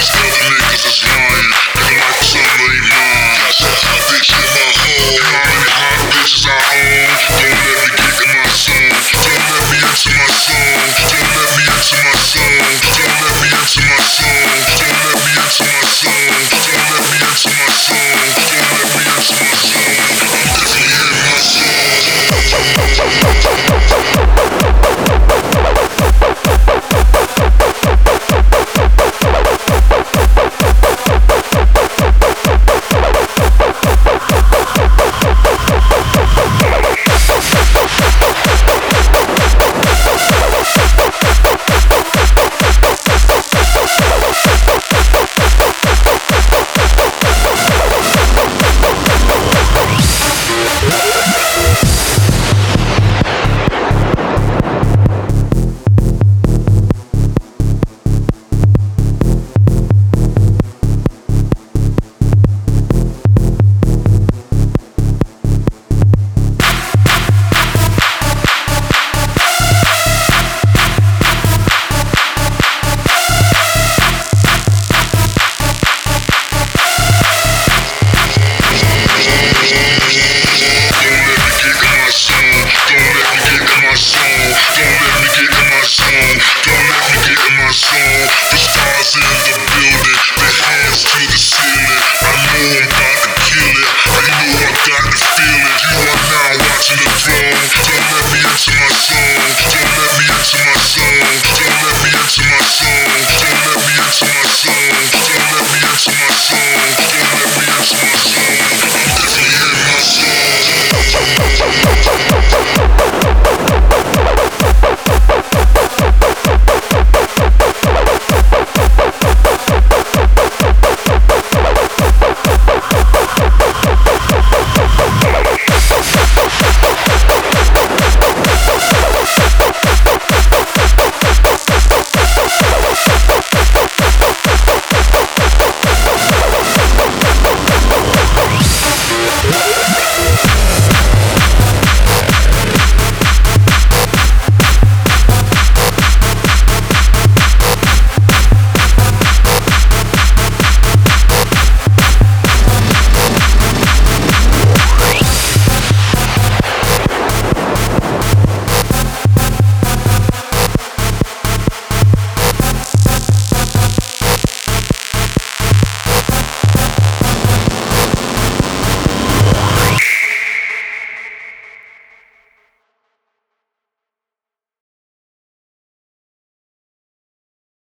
It's